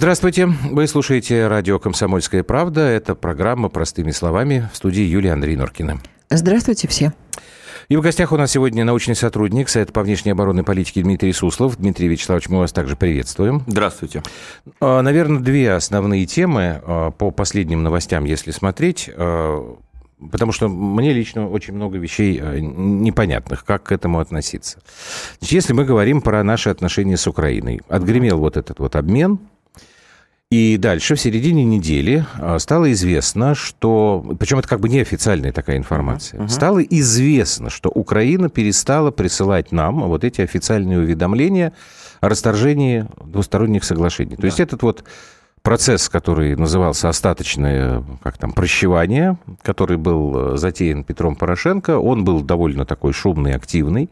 Здравствуйте. Вы слушаете радио «Комсомольская правда». Это программа «Простыми словами» в студии Юлия Андрей Норкина. Здравствуйте все. И в гостях у нас сегодня научный сотрудник Совета по внешней оборонной политике Дмитрий Суслов. Дмитрий Вячеславович, мы вас также приветствуем. Здравствуйте. А, наверное, две основные темы а, по последним новостям, если смотреть. А, потому что мне лично очень много вещей непонятных, как к этому относиться. Значит, если мы говорим про наши отношения с Украиной, отгремел вот этот вот обмен, и дальше, в середине недели, а, стало известно, что... Причем это как бы неофициальная такая информация. Uh-huh. Стало известно, что Украина перестала присылать нам вот эти официальные уведомления о расторжении двусторонних соглашений. Да. То есть этот вот процесс, который назывался остаточное, как там, прощевание, который был э, затеян Петром Порошенко, он был довольно такой шумный, активный.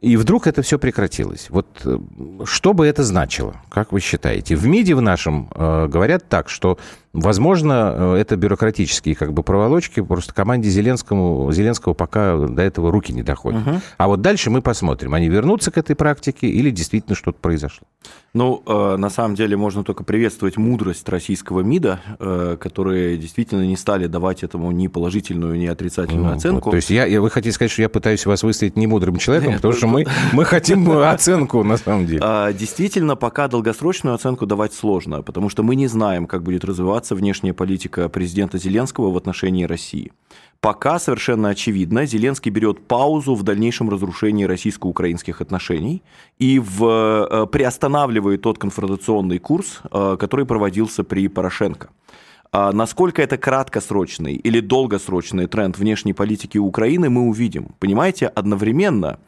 И вдруг это все прекратилось. Вот э, что бы это значило, как вы считаете? В МИДе в нашем э, говорят так, что Возможно, э, это бюрократические как бы проволочки, просто команде Зеленскому, Зеленского пока до этого руки не доходят. Угу. А вот дальше мы посмотрим, они вернутся к этой практике или действительно что-то произошло. Ну, э, на самом деле можно только приветствовать мудрость российского МИДа, э, которые действительно не стали давать этому ни положительную, ни отрицательную ну, оценку. Вот, то есть я, вы хотите сказать, что я пытаюсь вас выставить немудрым человеком, потому что мы, мы хотим оценку на самом деле. А, действительно, пока долгосрочную оценку давать сложно, потому что мы не знаем, как будет развиваться развиваться внешняя политика президента Зеленского в отношении России. Пока совершенно очевидно, Зеленский берет паузу в дальнейшем разрушении российско-украинских отношений и в, э, приостанавливает тот конфронтационный курс, э, который проводился при Порошенко. А насколько это краткосрочный или долгосрочный тренд внешней политики Украины, мы увидим. Понимаете, одновременно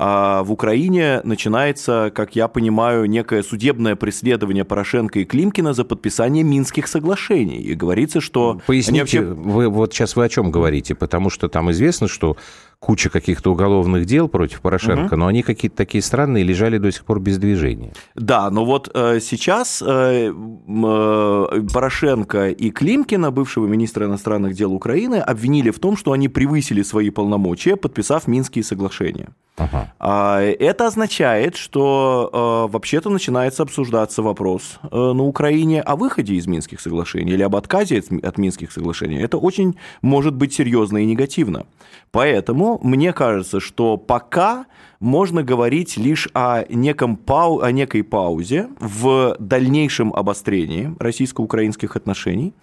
а в Украине начинается, как я понимаю, некое судебное преследование Порошенко и Климкина за подписание Минских соглашений. И говорится, что... Поясните, вообще... вы, вот сейчас вы о чем говорите? Потому что там известно, что куча каких-то уголовных дел против Порошенко, угу. но они какие-то такие странные лежали до сих пор без движения. Да, но вот э, сейчас э, э, Порошенко и Климкина, бывшего министра иностранных дел Украины, обвинили в том, что они превысили свои полномочия, подписав Минские соглашения. Ага. А, это означает, что э, вообще-то начинается обсуждаться вопрос э, на Украине о выходе из Минских соглашений или об отказе от, Минских соглашений. Это очень может быть серьезно и негативно. Поэтому мне кажется, что пока можно говорить лишь о, неком пау, о некой паузе в дальнейшем обострении российско-украинских отношений.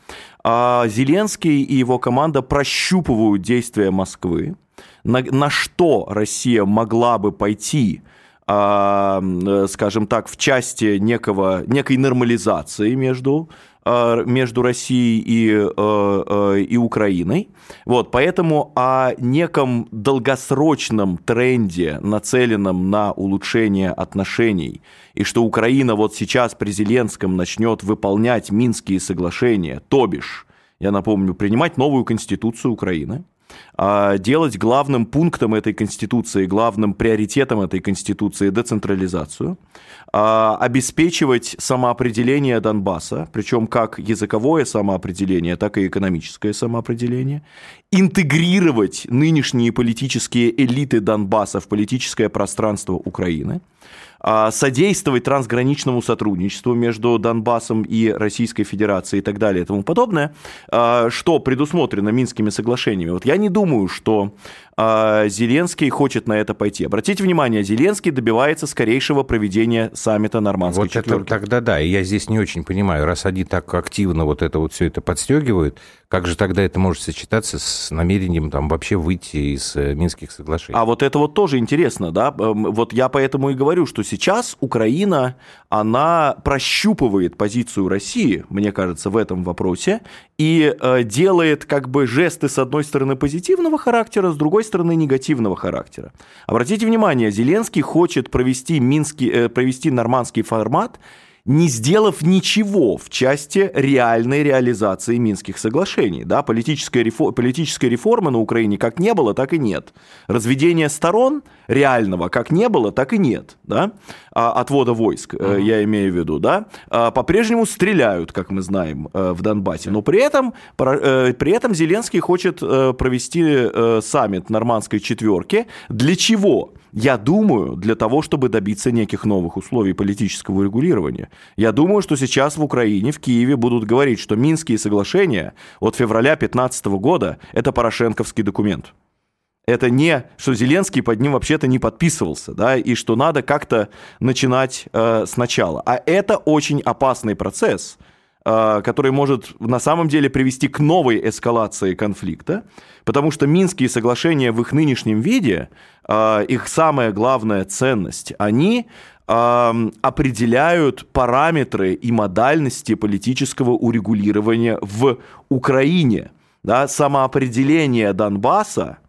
А Зеленский и его команда прощупывают действия Москвы, на, на что Россия могла бы пойти а, скажем так, в части некого, некой нормализации между а, между Россией и, э, э, и Украиной. Вот, поэтому о неком долгосрочном тренде, нацеленном на улучшение отношений, и что Украина вот сейчас при Зеленском начнет выполнять Минские соглашения, то бишь, я напомню, принимать новую конституцию Украины – делать главным пунктом этой Конституции, главным приоритетом этой Конституции децентрализацию, а, обеспечивать самоопределение Донбасса, причем как языковое самоопределение, так и экономическое самоопределение, интегрировать нынешние политические элиты Донбасса в политическое пространство Украины – а, содействовать трансграничному сотрудничеству между Донбассом и Российской Федерацией и так далее и тому подобное, а, что предусмотрено Минскими соглашениями. Вот я не думаю, что а, Зеленский хочет на это пойти. Обратите внимание, Зеленский добивается скорейшего проведения саммита Нормандской вот четверки. Это, тогда да, и я здесь не очень понимаю, раз они так активно вот это вот все это подстегивают, как же тогда это может сочетаться с намерением там вообще выйти из э, Минских соглашений? А вот это вот тоже интересно, да, эм, вот я поэтому и говорю, что сейчас Украина, она прощупывает позицию России, мне кажется, в этом вопросе, и э, делает как бы жесты с одной стороны позитивного характера, с другой стороны негативного характера. Обратите внимание, Зеленский хочет провести, минский, э, провести нормандский формат, не сделав ничего в части реальной реализации Минских соглашений. Да? Политическая, рефор... политической реформы на Украине как не было, так и нет. Разведение сторон реального как не было, так и нет. Да? А, отвода войск, uh-huh. я имею в виду. Да? А, по-прежнему стреляют, как мы знаем, э, в Донбассе. Но при этом, э, при этом Зеленский хочет провести саммит нормандской четверки. Для чего? Я думаю, для того, чтобы добиться неких новых условий политического урегулирования. Я думаю, что сейчас в Украине, в Киеве будут говорить, что Минские соглашения от февраля 2015 года – это порошенковский документ. Это не, что Зеленский под ним вообще-то не подписывался, да, и что надо как-то начинать э, сначала. А это очень опасный процесс, который может на самом деле привести к новой эскалации конфликта, потому что Минские соглашения в их нынешнем виде, э, их самая главная ценность, они э, определяют параметры и модальности политического урегулирования в Украине. Да, самоопределение Донбасса –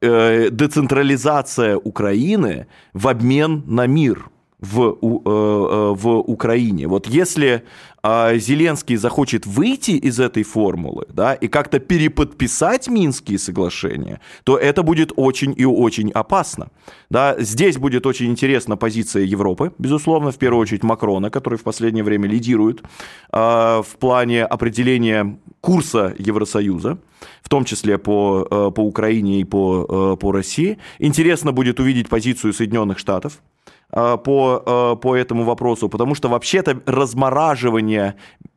э, децентрализация Украины в обмен на мир в, э, э, в Украине. Вот если э, Зеленский захочет выйти из этой формулы да, и как-то переподписать Минские соглашения, то это будет очень и очень опасно. Да. Здесь будет очень интересна позиция Европы, безусловно, в первую очередь Макрона, который в последнее время лидирует в плане определения курса Евросоюза в том числе по, э, по Украине и по, э, по России. Интересно будет увидеть позицию Соединенных Штатов э, по, по этому вопросу, потому что вообще-то размораживание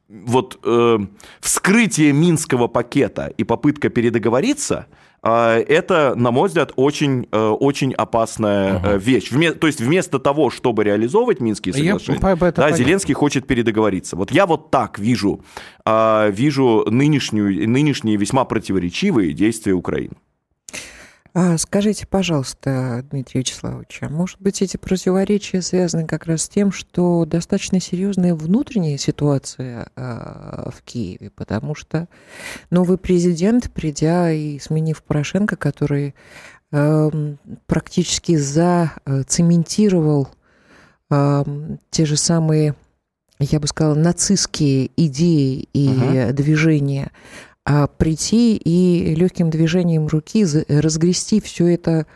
вот э, вскрытие минского пакета и попытка передоговориться – а, это, на мой взгляд, очень, э, очень опасная угу. вещь. То есть вместо того, чтобы реализовывать Минские соглашения, я, да, понятно. Зеленский хочет передоговориться. Вот я вот так вижу, а, вижу нынешнюю, нынешние весьма противоречивые действия Украины. А скажите, пожалуйста, Дмитрий Вячеславович, а может быть эти противоречия связаны как раз с тем, что достаточно серьезная внутренняя ситуация а, в Киеве, потому что новый президент, придя и сменив Порошенко, который эм, практически зацементировал эм, те же самые я бы сказала, нацистские идеи и uh движения, а прийти и легким движением руки разгрести все это,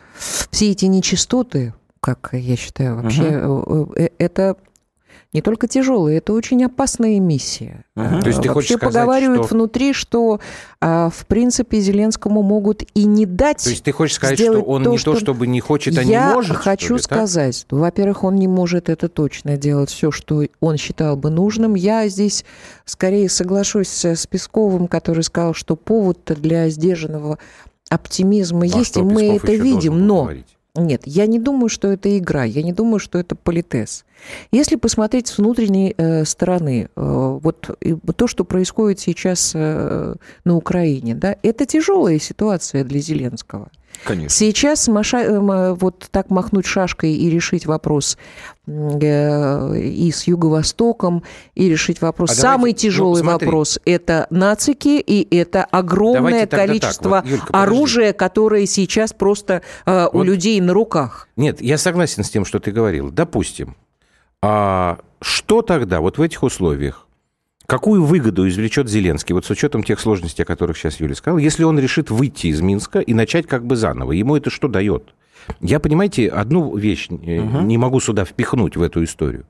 все эти нечистоты, как я считаю, вообще угу. это не только тяжелая, это очень опасная миссия. Угу. То есть ты Вообще сказать, поговаривают что... внутри, что а, в принципе Зеленскому могут и не дать. То есть ты хочешь сказать, что он то, не что... то, чтобы не хочет, а Я не может? Я хочу ли, сказать, так? во-первых, он не может это точно делать все, что он считал бы нужным. Я здесь скорее соглашусь с Песковым, который сказал, что повод для сдержанного оптимизма а есть, и мы Песков это видим, но говорить? Нет, я не думаю, что это игра, я не думаю, что это политез. Если посмотреть с внутренней э, стороны, э, вот то, что происходит сейчас э, на Украине, да, это тяжелая ситуация для Зеленского. Конечно. Сейчас маша, э, вот так махнуть шашкой и решить вопрос э, и с Юго-Востоком, и решить вопрос. А Самый давайте, тяжелый ну, вопрос – это нацики, и это огромное количество вот, Юлька, оружия, которое сейчас просто э, вот. у людей на руках. Нет, я согласен с тем, что ты говорил. Допустим, а что тогда вот в этих условиях Какую выгоду извлечет Зеленский, вот с учетом тех сложностей, о которых сейчас Юлия сказала, если он решит выйти из Минска и начать как бы заново? Ему это что дает? Я, понимаете, одну вещь угу. не могу сюда впихнуть в эту историю.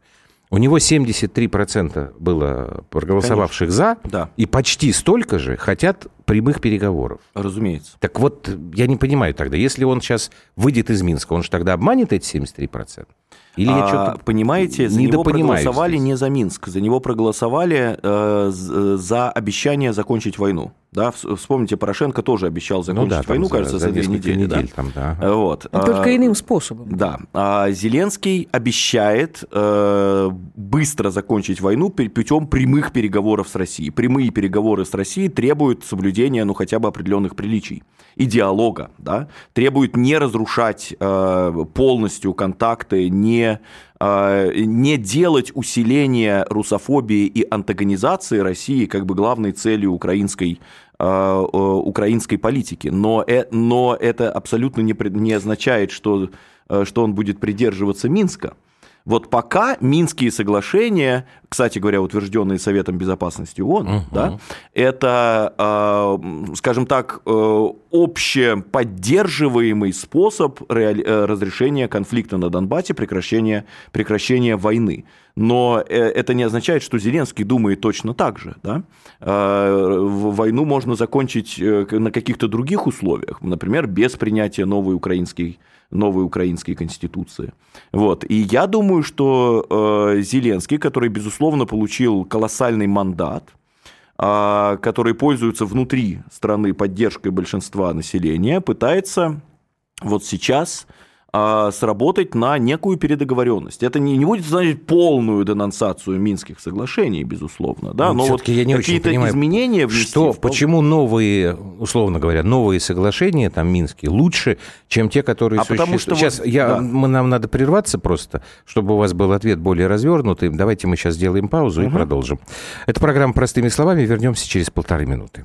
У него 73% было проголосовавших Конечно. за, да. и почти столько же хотят прямых переговоров. Разумеется. Так вот, я не понимаю тогда, если он сейчас выйдет из Минска, он же тогда обманет эти 73%? Или я а, что-то понимаете, за него проголосовали здесь. не за Минск, за него проголосовали э, за обещание закончить войну. Да, вспомните, Порошенко тоже обещал закончить ну, да, войну, за, кажется, за, за две недели. недель да? Там, да. Э, вот. Но только а, иным способом. Да. А Зеленский обещает э, быстро закончить войну путем прямых переговоров с Россией. Прямые переговоры с Россией требуют соблюдения, ну, хотя бы определенных приличий и диалога, да, требуют не разрушать э, полностью контакты, не а, не делать усиление русофобии и антагонизации России как бы главной целью украинской украинской политики. Но, э, но это абсолютно не, не означает, что, э, что он будет придерживаться Минска. Вот пока Минские соглашения, кстати говоря, утвержденные Советом Безопасности ООН, угу. да, это, а, скажем так, э, общеподдерживаемый способ разрешения конфликта на Донбассе, прекращения, прекращения войны. но э, это не означает, что Зеленский думает точно так же. Да? Э, войну можно закончить э, на каких-то других условиях, например, без принятия новой украинской новой украинской конституции. Вот. И я думаю, что Зеленский, который, безусловно, получил колоссальный мандат, а, который пользуется внутри страны поддержкой большинства населения, пытается вот сейчас а, сработать на некую передоговоренность. Это не, не будет значить полную денонсацию Минских соглашений, безусловно, да, но, но вот я не какие-то изменения внести что, в... почему новые, условно говоря, новые соглашения там Минские лучше, чем те, которые а существуют. Что сейчас вот, я, да. мы, нам надо прерваться просто, чтобы у вас был ответ более развернутый. Давайте мы сейчас сделаем паузу угу. и продолжим. Это программа простыми словами. Вернемся через полторы минуты.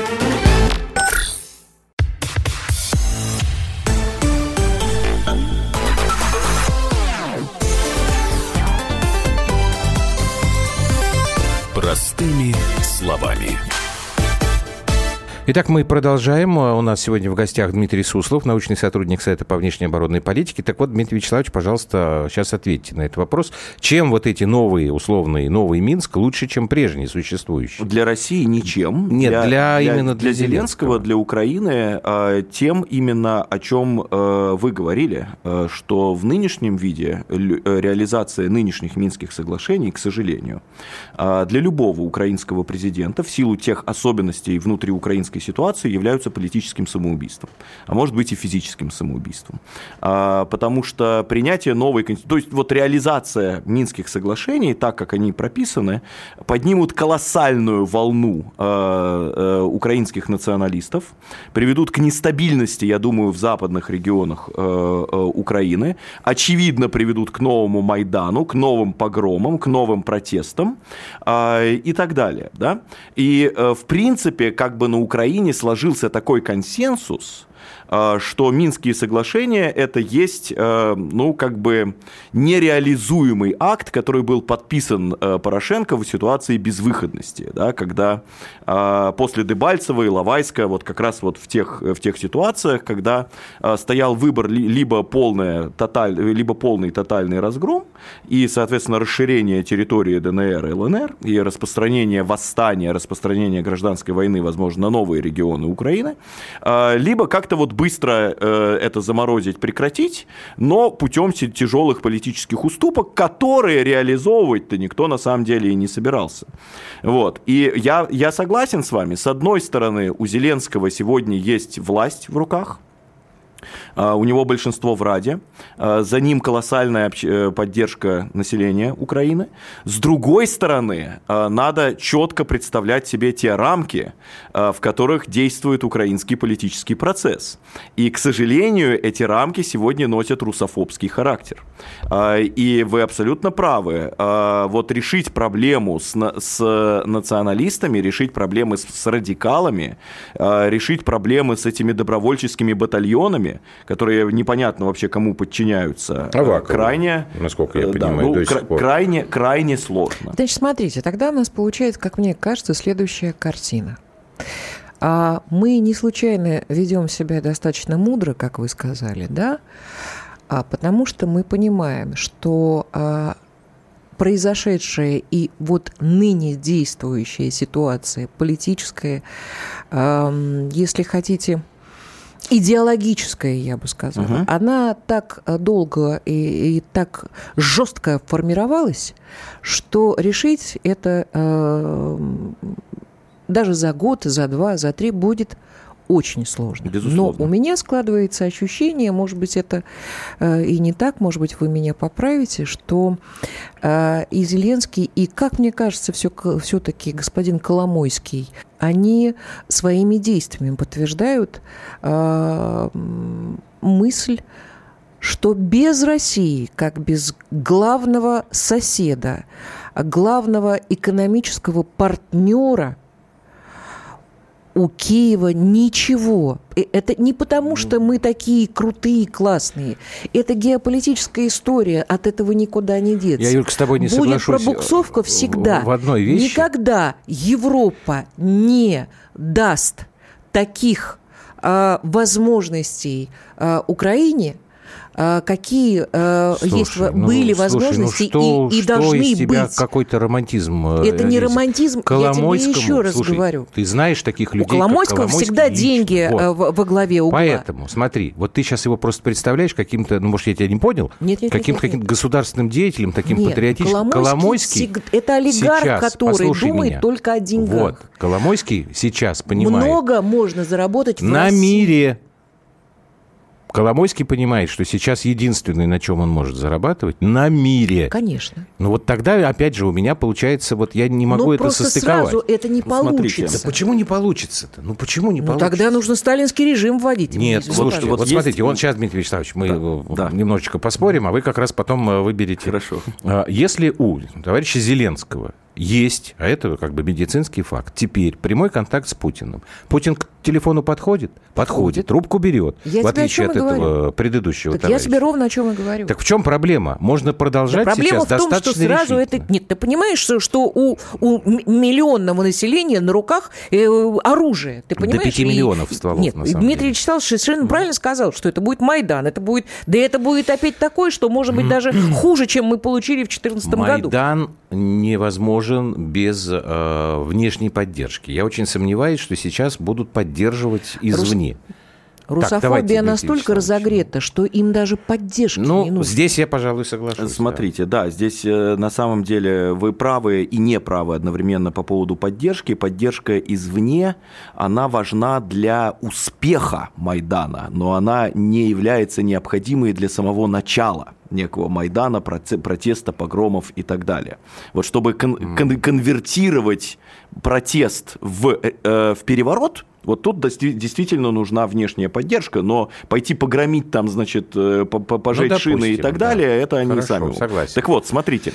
Простыми словами. Итак, мы продолжаем. У нас сегодня в гостях Дмитрий Суслов, научный сотрудник Совета по внешней оборонной политике. Так вот, Дмитрий Вячеславович, пожалуйста, сейчас ответьте на этот вопрос. Чем вот эти новые, условные, новый Минск лучше, чем прежний существующий? Для России ничем. Нет, для, для, именно для, для Зеленского, для Украины, а, тем именно, о чем а, вы говорили, а, что в нынешнем виде реализация нынешних Минских соглашений, к сожалению, для любого украинского президента в силу тех особенностей внутриукраинского украинской ситуации являются политическим самоубийством, а может быть и физическим самоубийством. А, потому что принятие новой конституции, то есть вот реализация Минских соглашений, так как они прописаны, поднимут колоссальную волну а, а, украинских националистов, приведут к нестабильности, я думаю, в западных регионах Украины, очевидно приведут к новому Майдану, к новым погромам, к новым протестам и так далее. Да? И, в принципе, как бы на Украине Украине сложился такой консенсус, что Минские соглашения это есть, а, ну, как бы нереализуемый акт, который был подписан а, Порошенко в ситуации безвыходности, да, когда после Дебальцева и Лавайска, вот как раз вот в тех, в тех ситуациях, когда стоял выбор либо, полная, тоталь, либо полный тотальный разгром и, соответственно, расширение территории ДНР и ЛНР и распространение восстания, распространение гражданской войны, возможно, на новые регионы Украины, либо как-то вот быстро э, это заморозить, прекратить, но путем тяжелых политических уступок, которые реализовывать-то никто на самом деле и не собирался. Вот. И я, я согласен с вами. С одной стороны, у Зеленского сегодня есть власть в руках – у него большинство в Раде, а, за ним колоссальная э, поддержка населения Украины. С другой стороны, а, надо четко представлять себе те рамки, в которых действует украинский политический процесс. И, к сожалению, эти рамки сегодня носят русофобский характер. И вы абсолютно правы. Вот решить проблему с, с националистами, решить проблемы с, с радикалами, решить проблемы с этими добровольческими батальонами, которые непонятно вообще кому подчиняются, Авакову, крайне, насколько я понимаю, да, ну, до сих пор. крайне, крайне сложно. Значит, смотрите, тогда у нас получается, как мне кажется, следующая картина. А мы не случайно ведем себя достаточно мудро, как вы сказали, да? А потому что мы понимаем, что а, произошедшая и вот ныне действующая ситуация политическая, если хотите, идеологическая, я бы сказала, угу. она так э, долго и, и так жестко формировалась, что решить это э, даже за год, за два, за три будет очень сложно. Безусловно. Но у меня складывается ощущение, может быть, это э, и не так, может быть, вы меня поправите, что э, и Зеленский, и, как мне кажется, все, все-таки господин Коломойский, они своими действиями подтверждают э, мысль, что без России, как без главного соседа, главного экономического партнера – у Киева ничего. Это не потому, что мы такие крутые, классные. Это геополитическая история, от этого никуда не деться. Я, Юлька, с тобой не Будет соглашусь. пробуксовка всегда. В одной вещи. Никогда Европа не даст таких а, возможностей а, Украине, какие а, есть, Слушай, ну, были слушай, ну возможности что- и, и что должны из тебя быть. какой-то романтизм. э, Это не романтизм, я тебе Коломойскому, еще раз слушай, говорю. Ты знаешь таких У людей, как Коломойского Коломойский всегда лично. деньги Вот. э, во, главе угла. Поэтому, смотри, вот ты сейчас его просто представляешь каким-то, ну, может, я тебя не понял, Нет, нет, каким-то каким государственным деятелем, таким Нет, патриотическим. Коломойский, всег- это олигарх, сейчас, который думает меня. только о деньгах. Вот, Коломойский сейчас понимает, Много можно заработать в на России. мире Коломойский понимает, что сейчас единственное, на чем он может зарабатывать, на мире. Конечно. Ну вот тогда, опять же, у меня получается, вот я не могу Но это просто состыковать. сразу это не Ну, смотрите. получится. Да почему не получится-то? Ну почему не Ну, получится? тогда нужно сталинский режим вводить. Нет, Извините, слушайте, вот, пожалуйста. есть- смотрите, он сейчас, Дмитрий Вячеславович, мы Да, да. немножечко поспорим, а вы как раз потом э, выберете. Хорошо. А, Если у товарища Зеленского есть, а это как бы медицинский факт, теперь прямой контакт с Путиным. Путин к телефону подходит? Подходит. Подходит. Трубку берет, Я в отличие от и этого говорю. предыдущего Так я товарища. тебе ровно о чем и говорю. Так в чем проблема? Можно продолжать Да проблема сейчас в том, что достаточно сразу это... Нет, ты понимаешь, что, что у, у миллионного населения на руках э, оружие? Ты До понимаешь? пяти И- миллионов стволов, Нет, на самом Дмитрий деле. Вячеславович совершенно правильно сказал, что это будет Майдан. Это будет... Да это будет опять такое, что может быть даже хуже, чем мы получили в 2014 году. Майдан невозможен без э, внешней поддержки. Я очень сомневаюсь, что сейчас будут поддерживать извне. давайте, Русофобия Дмитрий настолько разогрета, что им даже поддержки не Ну, нужно. здесь я, пожалуй, соглашусь. Смотрите, да, здесь э, на самом деле вы правы и не правы одновременно по поводу поддержки. Поддержка извне, она важна для успеха Майдана, но она не является необходимой для самого начала некого Майдана, протеста, погромов и так далее. Вот чтобы кон- кон- конвертировать протест в, э, э, в переворот, вот тут действительно нужна внешняя поддержка, но пойти погромить там, значит, э, по- пожечь Ну, шины и допустим, так далее, да. это они Хорошо, сами. согласен. Так вот, смотрите,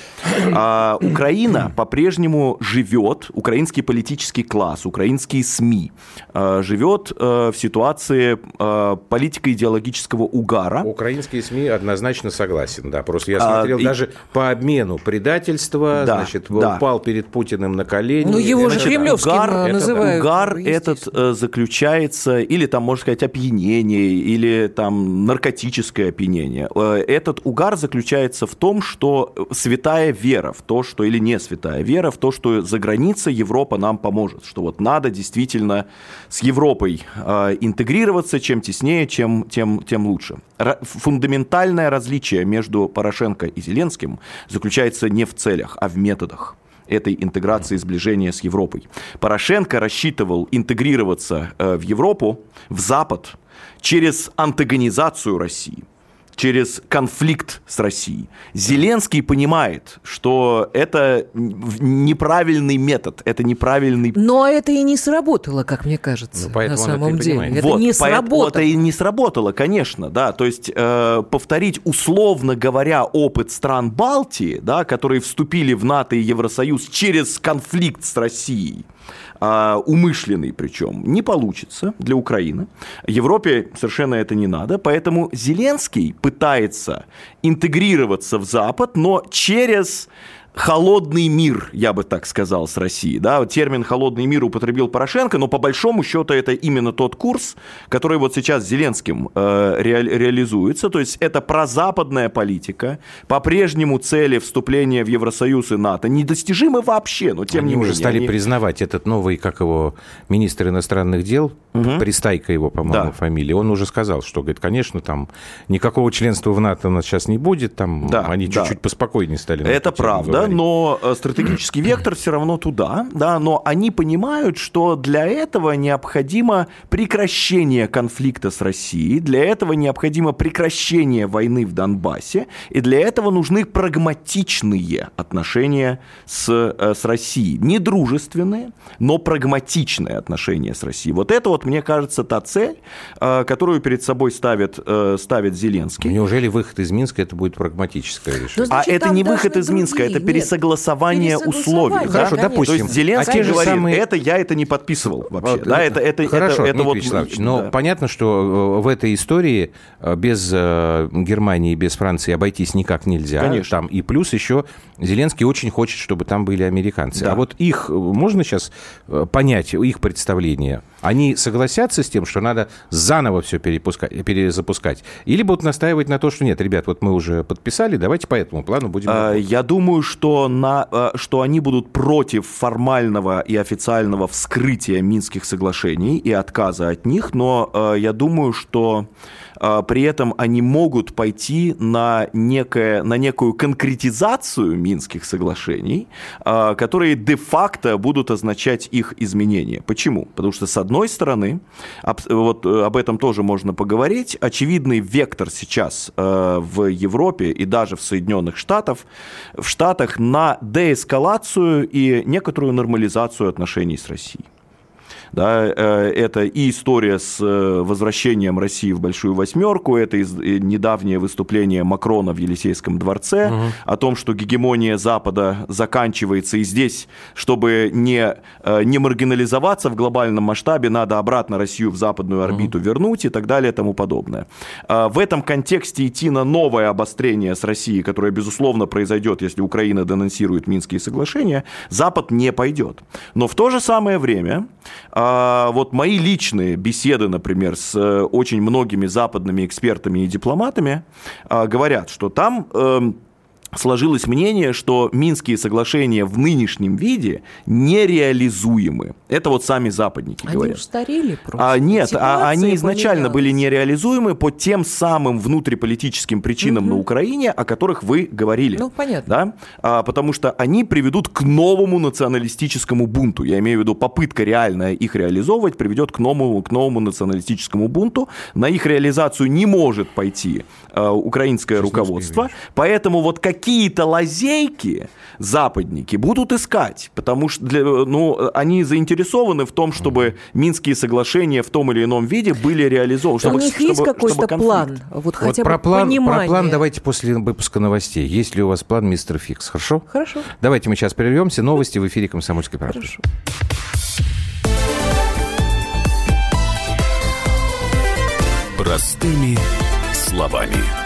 а, Украина по-прежнему живет, украинский политический класс, украинские СМИ а, живет а, в ситуации а, политико-идеологического угара. Украинские СМИ однозначно согласен, да. Просто я А, смотрел и- даже по обмену предательства, Да, значит, да. упал перед Путиным на колени. Ну, его же Значит, кремлевским угар э, называют. Угар этот э, заключается, или там, можно сказать, опьянение, или там наркотическое опьянение. Э, Этот угар заключается в том, что святая вера в то, что, или не святая вера в то, что за границей Европа нам поможет, что вот надо действительно с Европой э, интегрироваться, чем теснее, чем, тем, тем лучше. Фундаментальное различие между Порошенко и Зеленским заключается не в целях, а в методах этой интеграции, сближения с Европой. Порошенко рассчитывал интегрироваться э, в Европу, в Запад, через антагонизацию России, через конфликт с Россией. Зеленский понимает, что это неправильный метод, это неправильный Но это и не сработало, как мне кажется, Ну, поэтому на это самом и деле. понимает. Это вот, не сработало. Это и не сработало, конечно, да. То есть э, повторить, условно говоря, опыт стран Балтии, да, которые вступили в НАТО и Евросоюз через конфликт с Россией, умышленный причем, не получится для Украины. Европе совершенно это не надо, поэтому Зеленский пытается интегрироваться в Запад, но через холодный мир, я бы так сказал, с Россией. Да? Вот термин «холодный мир» употребил Порошенко, но по большому счету это именно тот курс, который вот сейчас Зеленским э, реализуется. То есть это прозападная политика, по-прежнему цели вступления в Евросоюз и НАТО недостижимы вообще, но тем они не уже менее. стали они- признавать этот новый, как его, министр иностранных дел, Пристайка его, по-моему, Да. фамилия, он уже сказал, что, говорит, конечно, там никакого членства в НАТО у нас сейчас не будет, там Да, они да. чуть-чуть поспокойнее стали. Это правда, но э, стратегический вектор все равно туда, да, но они понимают, что для этого необходимо прекращение конфликта с Россией, для этого необходимо прекращение войны в Донбассе, и для этого нужны прагматичные отношения с, э, с Россией. Не дружественные, но прагматичные отношения с Россией. Вот это вот, мне кажется, та цель, э, которую перед собой ставит, ставит Зеленский. Неужели выход из Минска это будет прагматическое решение? Ну, А Значит, это там не выход из Минска, это другие пересогласование пересогласование, условий. Хорошо, конечно. допустим. То есть Зеленский А те же говорит, самые- это я это не подписывал вообще. Вот, да, это, это, Хорошо, это, это Дмитрий вот, Вячеславович, но да. понятно, что э, в этой истории э, без э, Германии, без Франции обойтись никак нельзя. Конечно. Там, и плюс еще Зеленский очень хочет, чтобы там были американцы. Да. А вот их можно сейчас понять, их представление? Они согласятся с тем, что надо заново все перезапускать? Или будут настаивать на то, что нет, ребят, вот мы уже подписали, давайте по этому плану будем... А, работать». Я думаю, что, на, а, что они будут против формального и официального вскрытия Минских соглашений и отказа от них, но а, я думаю, что при этом они могут пойти на, некое, на некую конкретизацию Минских соглашений, а, которые де-факто будут означать их изменения. Почему? Потому что, с одной стороны, вот э, об этом тоже можно поговорить, очевидный вектор сейчас э, в Европе и даже в Соединенных Штатах, в Штатах на деэскалацию и некоторую нормализацию отношений с Россией. Да, э, это и история с э, возвращением России в Большую Восьмерку, это и недавнее выступление Макрона в Елисейском дворце о том, что гегемония Запада заканчивается, и здесь, чтобы не, э, не маргинализоваться в глобальном масштабе, надо обратно Россию в западную орбиту вернуть и так далее и тому подобное. В этом контексте идти на новое обострение с Россией, которое, безусловно, произойдет, если Украина денонсирует Минские соглашения, Запад не пойдет. Но в то же самое время а, вот мои личные беседы, например, с э, очень многими западными экспертами и дипломатами а, говорят, что там эм, сложилось мнение, что Минские соглашения в нынешнем виде нереализуемы. Это вот сами западники Они говорят. устарели просто. А нет, а они изначально были нереализуемы по тем самым внутриполитическим причинам на Украине, о которых вы говорили. Ну, понятно. Да? А, потому что они приведут к новому националистическому бунту. Я имею в виду, попытка реальная их реализовывать приведет к новому, к новому националистическому бунту. На их реализацию не может пойти а, украинское руководство. Поэтому вот какие-то лазейки западники будут искать, потому что для, ну, они заинтересованы в том, чтобы Минские соглашения в том или ином виде были реализованы. У чтобы- них есть чтобы- какой-то чтобы конфликт. план? Вот, Вот хотя про бы план, про план давайте после выпуска новостей. Есть ли у вас план, мистер Фикс? Хорошо? Хорошо. Давайте мы сейчас прервемся. Новости в эфире «Комсомольской правды». Хорошо. Простыми словами.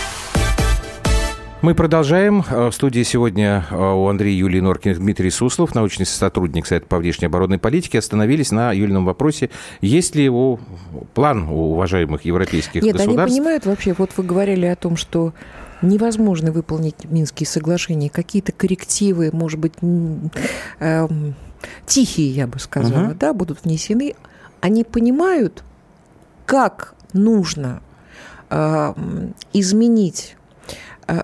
Мы продолжаем. Э, В студии сегодня э, у Андрея Юлии Норкиных Дмитрий Суслов, научный сотрудник Совета по внешней оборонной политике. Остановились на Юлином вопросе, есть ли его план у уважаемых европейских Нет, они государств. понимают вообще, вот вы говорили о том, что невозможно выполнить Минские соглашения, какие-то коррективы, может быть, эм, тихие, я бы сказала, Мгм. да, будут внесены. Они понимают, как нужно эм, изменить э,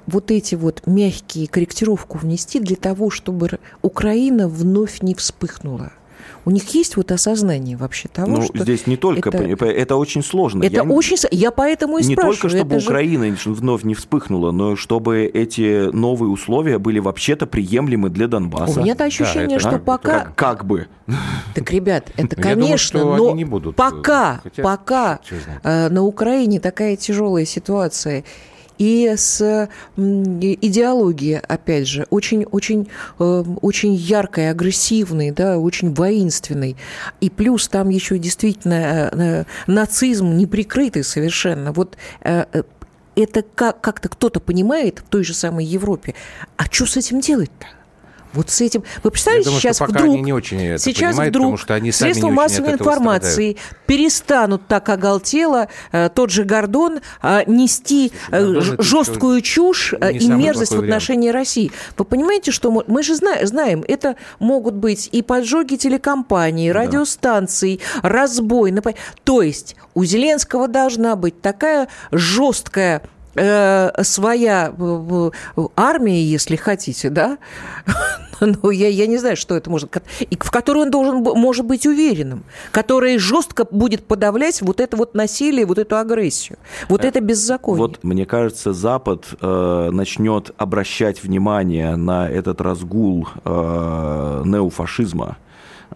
вот эти вот мягкие корректировку внести для того, чтобы Украина вновь не вспыхнула. У них есть вот осознание вообще того, Ну, что здесь не только, это- это, очень сложно. это Я- очень... Я поэтому и не спрашиваю. только чтобы это же- Украина вновь не вспыхнула, но чтобы эти новые условия были вообще-то приемлемы для Донбасса. У меня-то ощущение, это что А? пока... Как, как бы. Так, ребят, это, думаю, конечно, но не будут, пока, хотя, пока э, на Украине такая тяжелая ситуация, и с идеологией, опять же, очень, очень, э, очень яркой, агрессивной, да, очень воинственной. И плюс там еще действительно э, э, нацизм неприкрытый совершенно. Вот это как- как-то кто-то понимает в той же самой Европе. А что с этим делать-то? Вот с этим... Вы представляете, думаю, сейчас вдруг... они не очень это сейчас понимают, вдруг потому что они сами средства массовой информации перестанут так оголтело э, тот же Гордон э, нести э, жесткую чушь э, и мерзость в плохой вариант. отношении России. Вы понимаете, что мы, мы же зна- знаем, это могут быть и поджоги телекомпаний, радиостанций, разбой. напа- То есть у Зеленского должна быть такая жесткая э, своя э, э, армия, если хотите, да, ну, я, я не знаю, что это может, и в которой он должен, может быть уверенным, которая жестко будет подавлять вот это вот насилие, вот эту агрессию, вот это беззаконие. Вот, мне кажется, Запад э, начнет обращать внимание на этот разгул э, неофашизма э,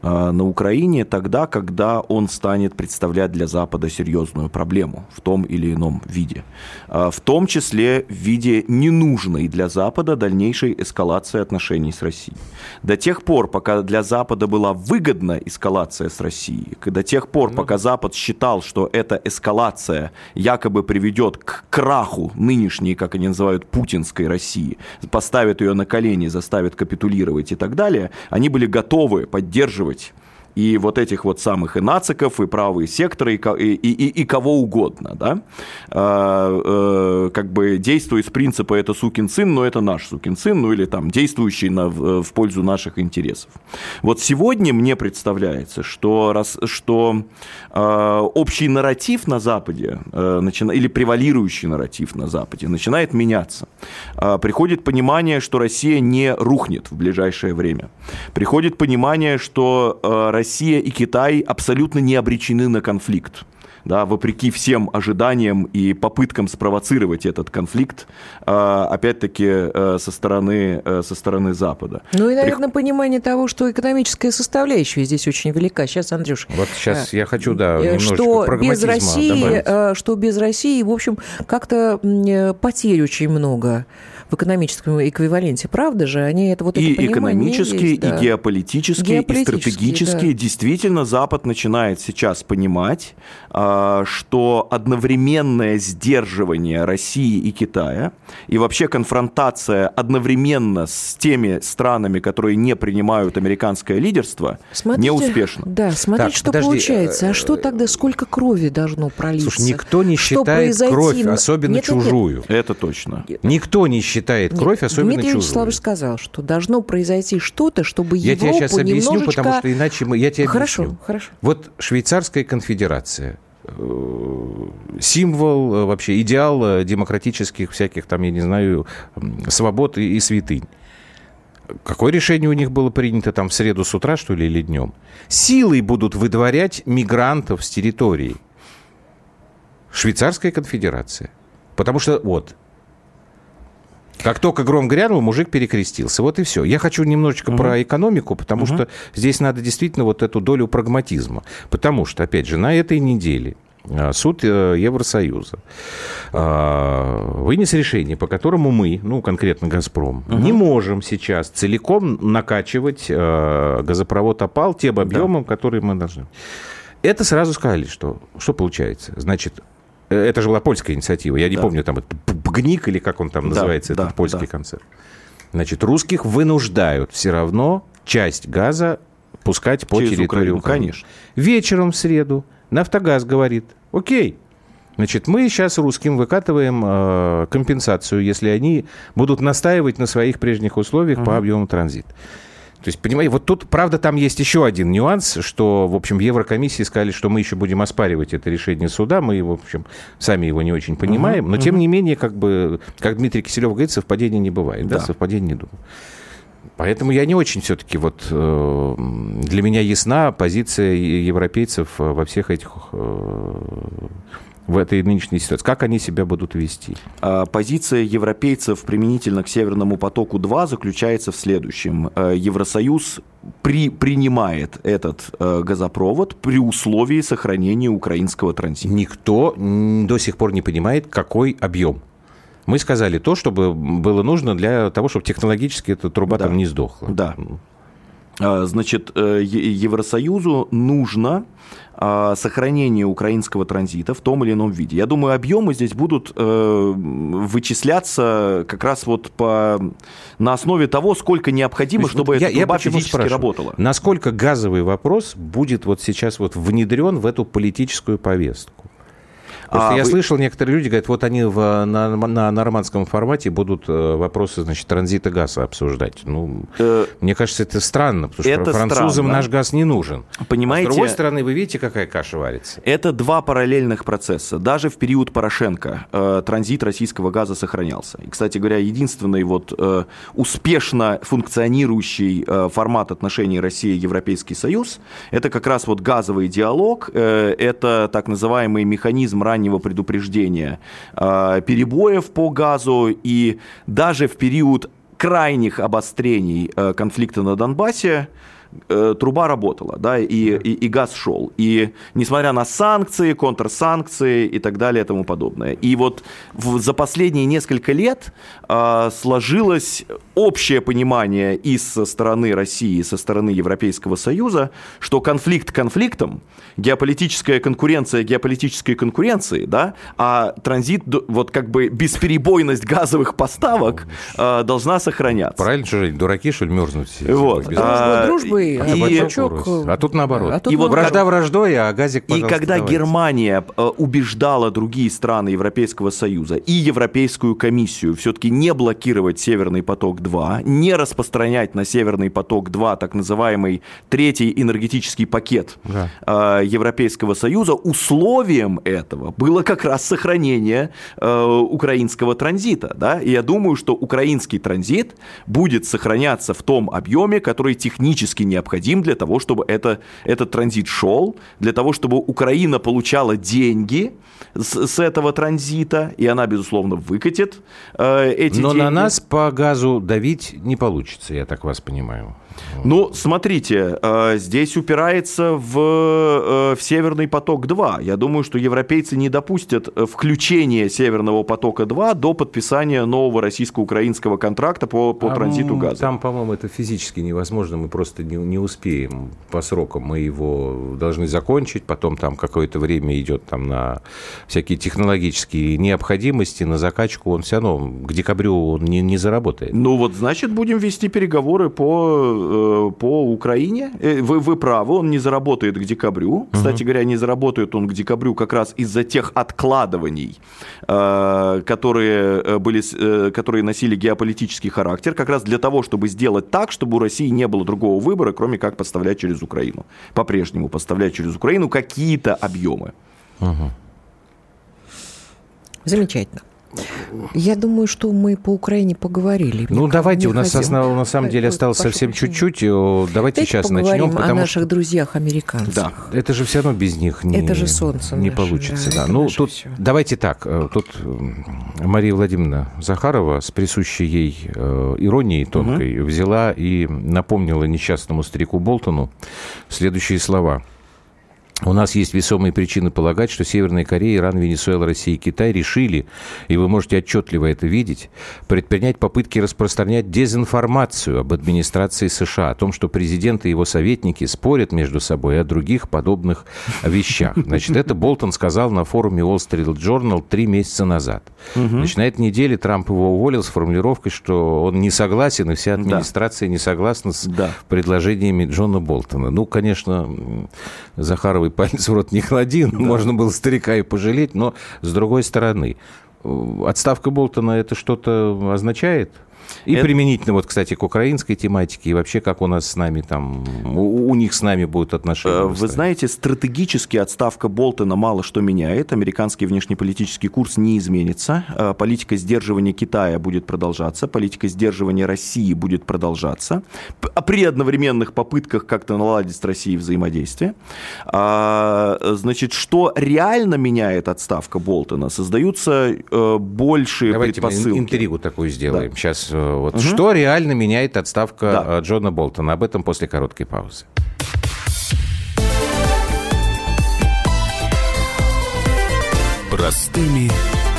на Украине тогда, когда он станет представлять для Запада серьезную проблему в том или ином виде. Э, В том числе в виде ненужной для Запада дальнейшей эскалации отношений с Россией. До тех пор, пока для Запада была выгодна эскалация с Россией, до тех пор, пока Запад считал, что эта эскалация якобы приведет к краху нынешней, как они называют, путинской России, поставит ее на колени, заставит капитулировать и так далее, они были готовы поддерживать реагировать и вот этих вот самых и нациков, и правые секторы, и, и, и- и кого угодно, да, А, э, как бы действует с принципа «это сукин сын, но это наш сукин сын», ну или там действующий на, в, в пользу наших интересов. Вот сегодня мне представляется, что, раз, что э, общий нарратив на Западе, э, начина- или превалирующий нарратив на Западе начинает меняться. Э, приходит понимание, что Россия не рухнет в ближайшее время. Приходит понимание, что э, Россия и Китай абсолютно не обречены на конфликт. Да, вопреки всем ожиданиям и попыткам спровоцировать этот конфликт, э, опять-таки, э, со стороны, э, со стороны Запада. Ну и, Прих- наверное, понимание того, что экономическая составляющая здесь очень велика. Сейчас, Андрюш, Вот сейчас я хочу, да, э, что без России, добавить. э, что без России, в общем, как-то э, потерь очень много в экономическом эквиваленте, правда же? Они это вот и это экономические, есть, да. и геополитические, и Геополитические, стратегические. да. Действительно, Запад начинает сейчас понимать, а, что одновременное сдерживание России и Китая и вообще конфронтация одновременно с теми странами, которые не принимают американское лидерство, Смотрите, неуспешно. Да, смотрите, Так, что подожди, получается. А что э, тогда, сколько крови должно пролиться? Слушай, никто не Что считает произойти кровь, особенно Нет, нет, нет. чужую. Это точно. Никто не считает кровь, особенно Дмитрий чужую. Вячеславович сказал, что должно произойти что-то, чтобы Я Европу тебе сейчас объясню, немножечко... потому что иначе мы... Я тебе Хорошо, объясню. хорошо. Вот Швейцарская конфедерация, э, символ, э, вообще идеал э, демократических всяких, там, я не знаю, свобод и, и святынь. Какое решение у них было принято там в среду с утра, что ли, или днем? Силой будут выдворять мигрантов с территории. Швейцарская конфедерация. Потому что, вот, как только гром грянул, мужик перекрестился. Вот и все. Я хочу немножечко про экономику, потому что здесь надо действительно вот эту долю прагматизма. Потому что, опять же, на этой неделе а, суд э, Евросоюза а, вынес решение, по которому мы, ну, конкретно «Газпром», не можем сейчас целиком накачивать э, газопровод «Опал» тем объемом, который мы должны. Это сразу сказали, что, что получается. Значит, э, это же была польская инициатива. Я не Да. помню, там, Пгник или как он там Да, называется, да, этот польский да. концерт. Значит, русских вынуждают все равно часть газа пускать по Через территории Украину, Украины. конечно. Вечером в среду Нафтогаз говорит, окей, значит, мы сейчас русским выкатываем э, компенсацию, если они будут настаивать на своих прежних условиях по объему транзита. То есть, понимаете, вот тут, правда, там есть еще один нюанс, что, в общем, в Еврокомиссии сказали, что мы еще будем оспаривать это решение суда, мы, в общем, сами его не очень понимаем, но, тем не менее, как бы, как Дмитрий Киселев говорит, совпадений не бывает, да, Да. совпадений не думаю. Поэтому я не очень все-таки вот э, для меня ясна позиция европейцев э, во всех этих э, в этой нынешней ситуации. Как они себя будут вести? А, Позиция европейцев применительно к Северному потоку-2 заключается в следующем. Э, Евросоюз при, принимает этот э, газопровод при условии сохранения украинского транзита. Никто до сих пор не понимает, какой объем. Мы сказали то, чтобы было нужно для того, чтобы технологически эта труба Да. там не сдохла. Да. А, значит, э, Евросоюзу нужно а, сохранение украинского транзита в том или ином виде. Я думаю, объемы здесь будут э, вычисляться как раз вот по, на основе того, сколько необходимо, есть, чтобы вот эта я, труба я физически спрашиваю, работала. Насколько газовый вопрос будет вот сейчас вот внедрен в эту политическую повестку? Просто а я вы... слышал, некоторые люди говорят, вот они в, на, на нормандском формате будут э, вопросы, значит, транзита газа обсуждать. Ну, э... мне кажется, это странно, потому что это французам странно. наш газ не нужен. Понимаете? С другой стороны, вы видите, какая каша варится? Это два параллельных процесса. Даже в период Порошенко э, транзит российского газа сохранялся. И, кстати говоря, единственный вот э, успешно функционирующий э, формат отношений России и Европейский Союз, это как раз вот газовый диалог, э, это так называемый механизм раннего раннего предупреждения э, перебоев по газу, и даже в период крайних обострений э, конфликта на Донбассе э, труба работала, да, и, и, и газ шел. И несмотря на санкции, контрсанкции и так далее и тому подобное. И вот в, за последние несколько лет э, сложилось общее понимание и со стороны России, и со стороны Европейского Союза, что конфликт конфликтом, геополитическая конкуренция геополитической конкуренции, да, а транзит, вот как бы бесперебойность газовых поставок э, должна сохраняться. Правильно, что, дураки, что ли, мерзнуть? Вот. А, дружбы и, и, а тут наоборот. А тут и вот вражда враждой, а газик, И когда давайте. Германия э, убеждала другие страны Европейского Союза и Европейскую комиссию все-таки не блокировать Северный поток-2, не распространять на Северный поток-2 так называемый третий энергетический пакет да. Э, Европейского Союза, условием этого было как раз сохранение э, украинского транзита. Да? И я думаю, что украинский транзит будет сохраняться в том объеме, который технически необходим для того, чтобы это, этот транзит шел, для того, чтобы Украина получала деньги с, с этого транзита, и она, безусловно, выкатит э, эти Но деньги. на нас по газу давить не получится, я так вас понимаю. Ну, смотрите, э, здесь упирается в, э, в Северный поток-2. Я думаю, что европейцы не допустят э, включения Северного потока-2 до подписания нового российско-украинского контракта по, по а транзиту газа. Там, по-моему, это физически невозможно, мы просто не, не успеем по срокам. Мы его должны закончить, потом там какое-то время идет там на всякие технологические необходимости, на закачку. Он все равно к декабрю он не, не заработает. Ну вот, значит, будем вести переговоры по Э, по Украине. Э, вы, вы правы, он не заработает к декабрю. Кстати говоря, не заработает он к декабрю как раз из-за тех откладываний, э, которые, были, которые носили геополитический характер, как раз для того, чтобы сделать так, чтобы у России не было другого выбора, кроме как поставлять через Украину. По-прежнему поставлять через Украину какие-то объемы. Угу. Замечательно. Я думаю, что мы по Украине поговорили. Ну, Мне давайте, у нас основ, на самом деле осталось совсем чуть-чуть. Давайте, давайте сейчас начнем. о наших что... друзьях американцах. Да. Это же все равно без них не, это же солнце не наше, получится. Да, да. Ну, тут все. давайте так. Э, тут Мария Владимировна Захарова с присущей ей э, иронией тонкой угу. взяла и напомнила несчастному старику Болтону следующие слова – у нас есть весомые причины полагать, что Северная Корея, Иран, Венесуэла, Россия и Китай решили, и вы можете отчетливо это видеть, предпринять попытки распространять дезинформацию об администрации США, о том, что президент и его советники спорят между собой о других подобных вещах. Значит, это Болтон сказал на форуме Wall Street Journal три месяца назад. Значит, на этой неделе Трамп его уволил с формулировкой, что он не согласен, и вся администрация не согласна с предложениями Джона Болтона. Ну, конечно, Захаровой палец в рот не клади, да. можно было старика и пожалеть, но с другой стороны, отставка Болтона это что-то означает? И это... применительно, вот, кстати, к украинской тематике, и вообще, как у нас с нами там, у, у них с нами будут отношения. Э, вы знаете, стратегически отставка Болтона мало что меняет. Американский внешнеполитический курс не изменится. Э, политика сдерживания Китая будет продолжаться, политика сдерживания России будет продолжаться. А при одновременных попытках как-то наладить с Россией взаимодействие. А, значит, что реально меняет отставка Болтона? Создаются э, большие Давайте предпосылки. интригу такую сделаем. Да. Сейчас вот угу. Что реально меняет отставка да. Э, Джона Болтона? Об этом после короткой паузы. Простыми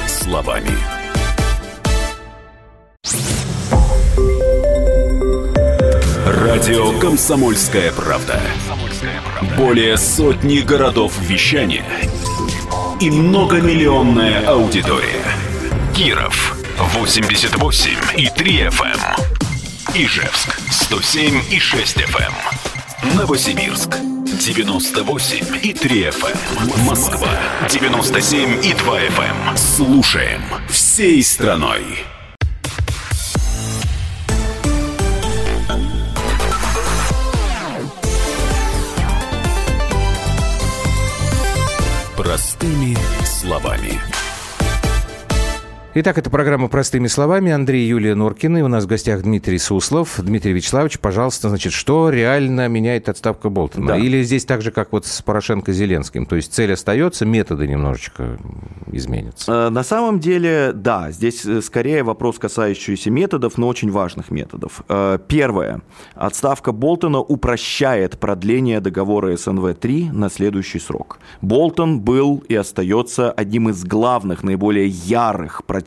словами. Радио «Комсомольская правда». Более сотни городов вещания и многомиллионная аудитория. Киров 88 и 3 FM. эм. Ижевск 107 и 6 FM. эм. Новосибирск 98 и 3 FM. Москва 97 и 2 FM. Слушаем всей страной. Простыми словами. Итак, это программа «Простыми словами». Андрей Юлия Норкина. И у нас в гостях Дмитрий Суслов. Дмитрий Вячеславович, пожалуйста, значит, что реально меняет отставка Болтона? Да. Или здесь так же, как вот с Порошенко и Зеленским? То есть цель остается, методы немножечко изменятся? Э, На самом деле, да, здесь э, скорее вопрос, касающийся методов, но очень важных методов. Э, Первое. Отставка Болтона упрощает продление договора СНВ-3 на следующий срок. Болтон был и остается одним из главных, наиболее ярых противников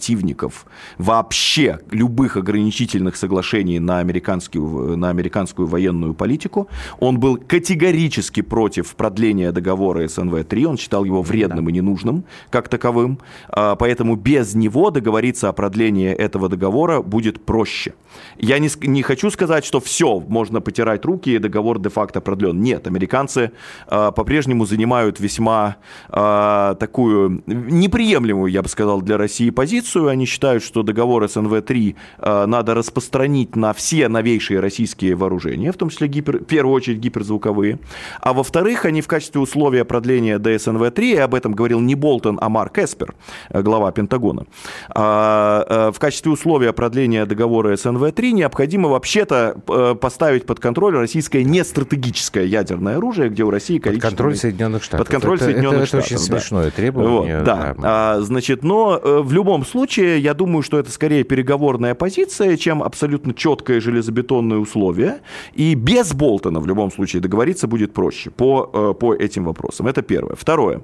вообще любых ограничительных соглашений на американскую, на американскую военную политику. Он был категорически против продления договора СНВ-3, он считал его вредным и ненужным как таковым, А, поэтому без него договориться о продлении этого договора будет проще. Я не, не хочу сказать, что все, можно потирать руки и договор де-факто продлен. Нет, американцы а, по-прежнему занимают весьма а, такую неприемлемую, я бы сказал, для России позицию. Они считают, что договор СНВ-3 а, надо распространить на все новейшие российские вооружения, в том числе гипер- в первую очередь гиперзвуковые. А во-вторых, они в качестве условия продления ДСНВ-3, и об этом говорил не Болтон, а Марк Эспер, э, глава Пентагона, а, э, в качестве условия продления договора СНВ-3 необходимо вообще-то э, поставить под контроль российское нестратегическое ядерное оружие, где у России Под количество... контроль Соединенных Штатов. Под контроль это, Соединенных это, Штатов. Это очень да. смешное требование. Вот, да. А, значит, но э, в любом случае, я думаю, что это скорее переговорная позиция, чем абсолютно четкое железобетонное условие. И без Болтона в любом случае договориться будет проще по, э, по этим вопросам. Это первое. Второе.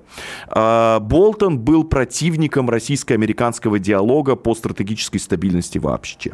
А, Болтон был противником российско-американского диалога по стратегической стабильности вообще.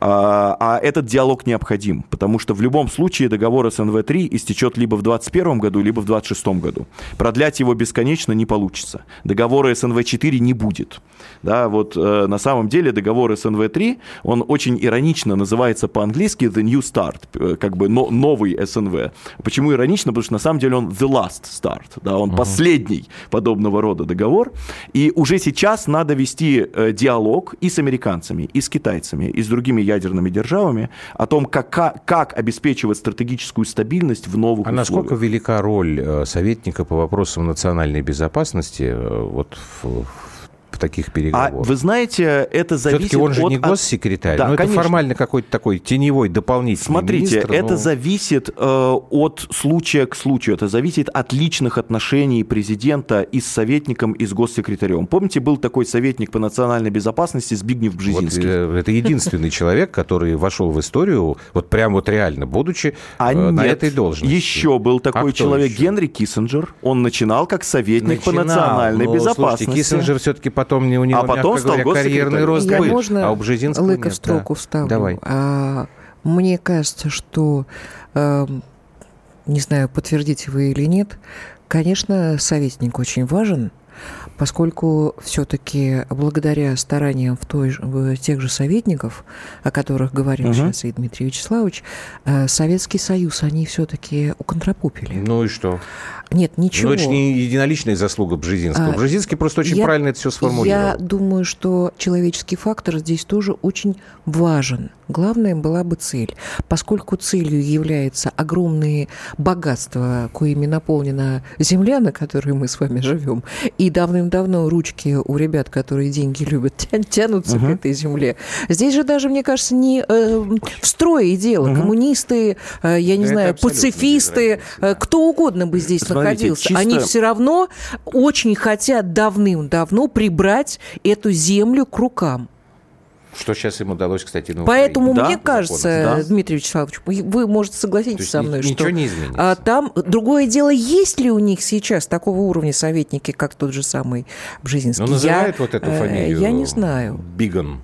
А, а этот диалог необходим, потому что в любом случае договор СНВ-3 истечет либо в 2021 году, либо в 2026 году. Продлять его бесконечно не получится. Договора СНВ-4 не будет. Да, вот э, на самом деле договор СНВ-3, он очень иронично называется по-английски The New Start, э, как бы но- новый СНВ. Почему иронично? Потому что на самом деле он The Last Start, да, он последний подобного рода договор. И уже сейчас надо вести э, диалог и с американцами, и с китайцами, и с другими ядерными державами о том, как, как обеспечивать стратегическую стабильность в новых А насколько условиях. велика роль э, советника по вопросам национальной безопасности э, вот в, в таких А переговорах? вы знаете, это зависит Все-таки он же от... не госсекретарь, Да, но это конечно. формально какой-то такой теневой дополнительный Смотрите, министр, это ну, зависит э, от случая к случаю, это зависит от личных отношений президента и с советником, и с госсекретарем. Помните, был такой советник по национальной безопасности Збигнев вот, Бжезинский? э, это единственный человек, который вошел в историю, вот прям вот реально, будучи А э, на нет, этой должности. еще был такой А человек, еще? Генри Киссинджер. Он начинал как советник по Начинал, национальной но, безопасности. Слушайте, Киссинджер все-таки потом не у него, А потом мягко стал говоря, карьерный рост Я был, можно а у Бжезинского лыка нет, в строку да. вставлю? Давай. А, мне кажется, что, эм, не знаю, подтвердите вы или нет, конечно, советник очень важен, поскольку все-таки благодаря стараниям в той, же- в тех же советников, о которых говорил Мгм. сейчас и Дмитрий Вячеславович, э, Советский Союз они все-таки уконтропупили. Ну и что? Нет, ничего. Ну, это же не единоличная заслуга Бжезинского. А, Бжезинский просто очень я- правильно это все сформулировал. Я думаю, что человеческий фактор здесь тоже очень важен. Главное была бы цель. Поскольку целью является огромные богатства, коими наполнена земля, на которой мы с вами живем, и давным-давно ручки у ребят, которые деньги любят, тя- тянутся к этой земле. Здесь же даже, мне кажется, не э, в строе дело. Коммунисты, э, я не Это знаю, пацифисты, э, кто угодно бы здесь Смотрите, находился. чисто- Они все равно очень хотят давным-давно прибрать эту землю к рукам. Что сейчас им удалось, кстати, на Поэтому. Да, мне кажется, да. Дмитрий Вячеславович, вы- можете согласиться со мной, ничего что не изменится. а, там другое дело, есть ли у них сейчас такого уровня советники, как тот же самый Бжезинский? Ну, называют я, вот эту э, фамилию. Я не знаю. Биган.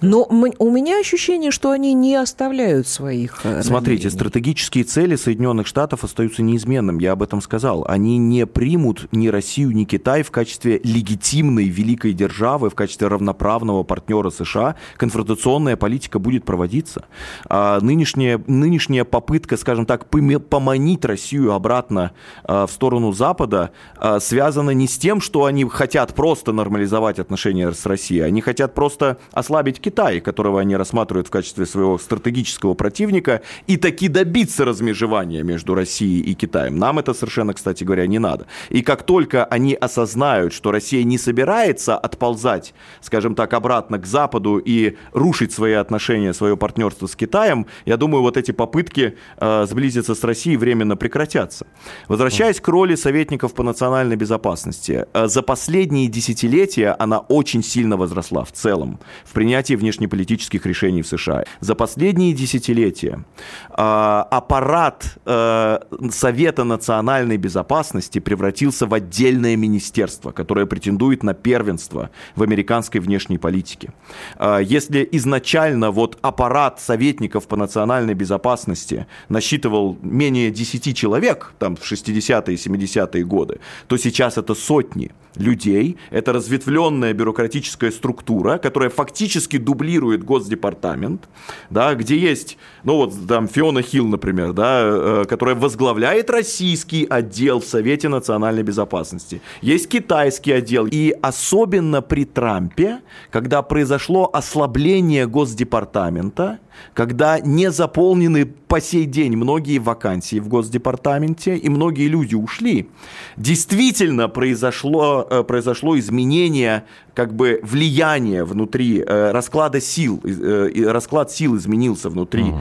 Но у меня ощущение, что они не оставляют своих э, Смотрите, намерений. стратегические цели Соединенных Штатов остаются неизменным, я об этом сказал. Они не примут ни Россию, ни Китай в качестве легитимной великой державы, в качестве равноправного партнера США. Конфронтационная политика будет проводиться. А нынешняя, нынешняя попытка, скажем так, поманить Россию обратно а, в сторону Запада а, связана не с тем, что они хотят просто нормализовать отношения с Россией, они хотят просто ослабить Китай, которого они рассматривают в качестве своего стратегического противника, и таки добиться размежевания между Россией и Китаем. Нам это совершенно, кстати говоря, не надо. И как только они осознают, что Россия не собирается отползать, скажем так, обратно к Западу и рушить свои отношения, свое партнерство с Китаем, я думаю, вот эти попытки э, сблизиться с Россией временно прекратятся. Возвращаясь к роли советников по национальной безопасности, э, за последние десятилетия она очень сильно возросла в целом в принятии внешнеполитических решений в США. За последние десятилетия э, аппарат э, Совета национальной безопасности превратился в отдельное министерство, которое претендует на первенство в американской внешней политике. Э, если изначально вот аппарат советников по национальной безопасности насчитывал менее 10 человек, там в 60-е, 70-е годы, то сейчас это сотни людей, это разветвленная бюрократическая структура, которая фактически дублирует Госдепартамент, да, где есть, ну вот там Фиона Хилл, например, да, э, которая возглавляет российский отдел в Совете национальной безопасности. Есть китайский отдел. И особенно при Трампе, когда произошло ослабление Госдепартамента, когда не заполнены по сей день многие вакансии в Госдепартаменте, и многие люди ушли, действительно произошло, э, произошло изменение как бы влияние внутри э, расклада сил, э, расклад сил изменился внутри угу.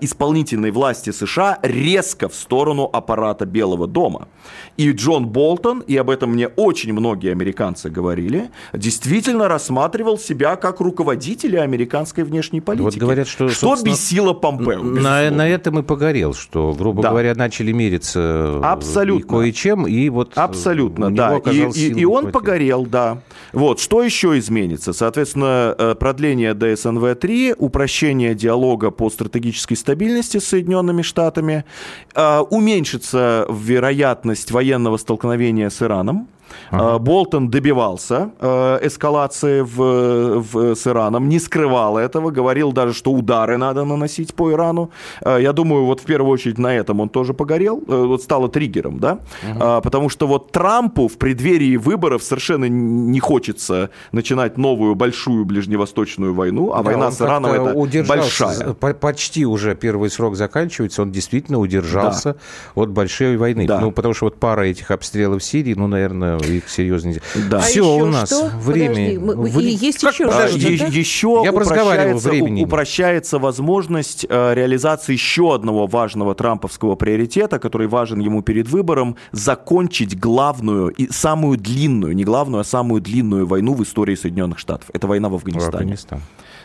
исполнительной власти США резко в сторону аппарата Белого дома. И Джон Болтон, и об этом мне очень многие американцы говорили, действительно рассматривал себя как руководителя американской внешней политики. Вот говорят, что, что бесило Помпео. На, на этом и погорел, что, грубо да. говоря, начали мериться Абсолютно. кое-чем, и вот Абсолютно, да. И, и, и он погорел, да. Вот, что еще изменится? Соответственно, э, продление ДСНВ-3, упрощение диалога по стратегической стабильности с Соединенными Штатами, э, уменьшится вероятность военного столкновения с Ираном, Ага. Э, Болтон добивался э, эскалации в, в, с Ираном, не скрывал этого, говорил даже, что удары надо наносить по Ирану. Э, я думаю, вот в первую очередь на этом он тоже погорел, вот стало триггером, да, ага. потому что вот Трампу в преддверии выборов совершенно не хочется начинать новую большую ближневосточную войну, а да, война с Ираном это большая. Почти уже первый срок заканчивается, он действительно удержался да. от большой войны. Да. Ну, потому что вот пара этих обстрелов в Сирии, ну, наверное, их серьезно. Да. А Все у нас что? время. Подожди, Вре... Есть как, еще подожди, да? Еще Я упрощается, упрощается возможность э, реализации еще одного важного трамповского приоритета, который важен ему перед выбором, закончить главную и самую длинную, не главную, а самую длинную войну в истории Соединенных Штатов. Это война в Афганистане. В Афганистан.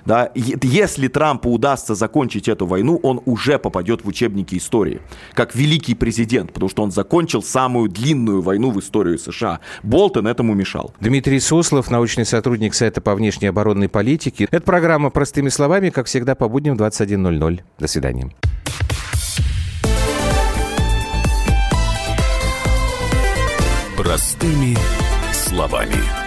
Да, если Трампу удастся закончить эту войну, он уже попадет в учебники истории, как великий президент, потому что он закончил самую длинную войну в истории США. Болтон этому мешал. Дмитрий Суслов, научный сотрудник Сайта по внешней оборонной политике. Это программа «Простыми словами», как всегда, по будням 21.00. До свидания. Простыми словами.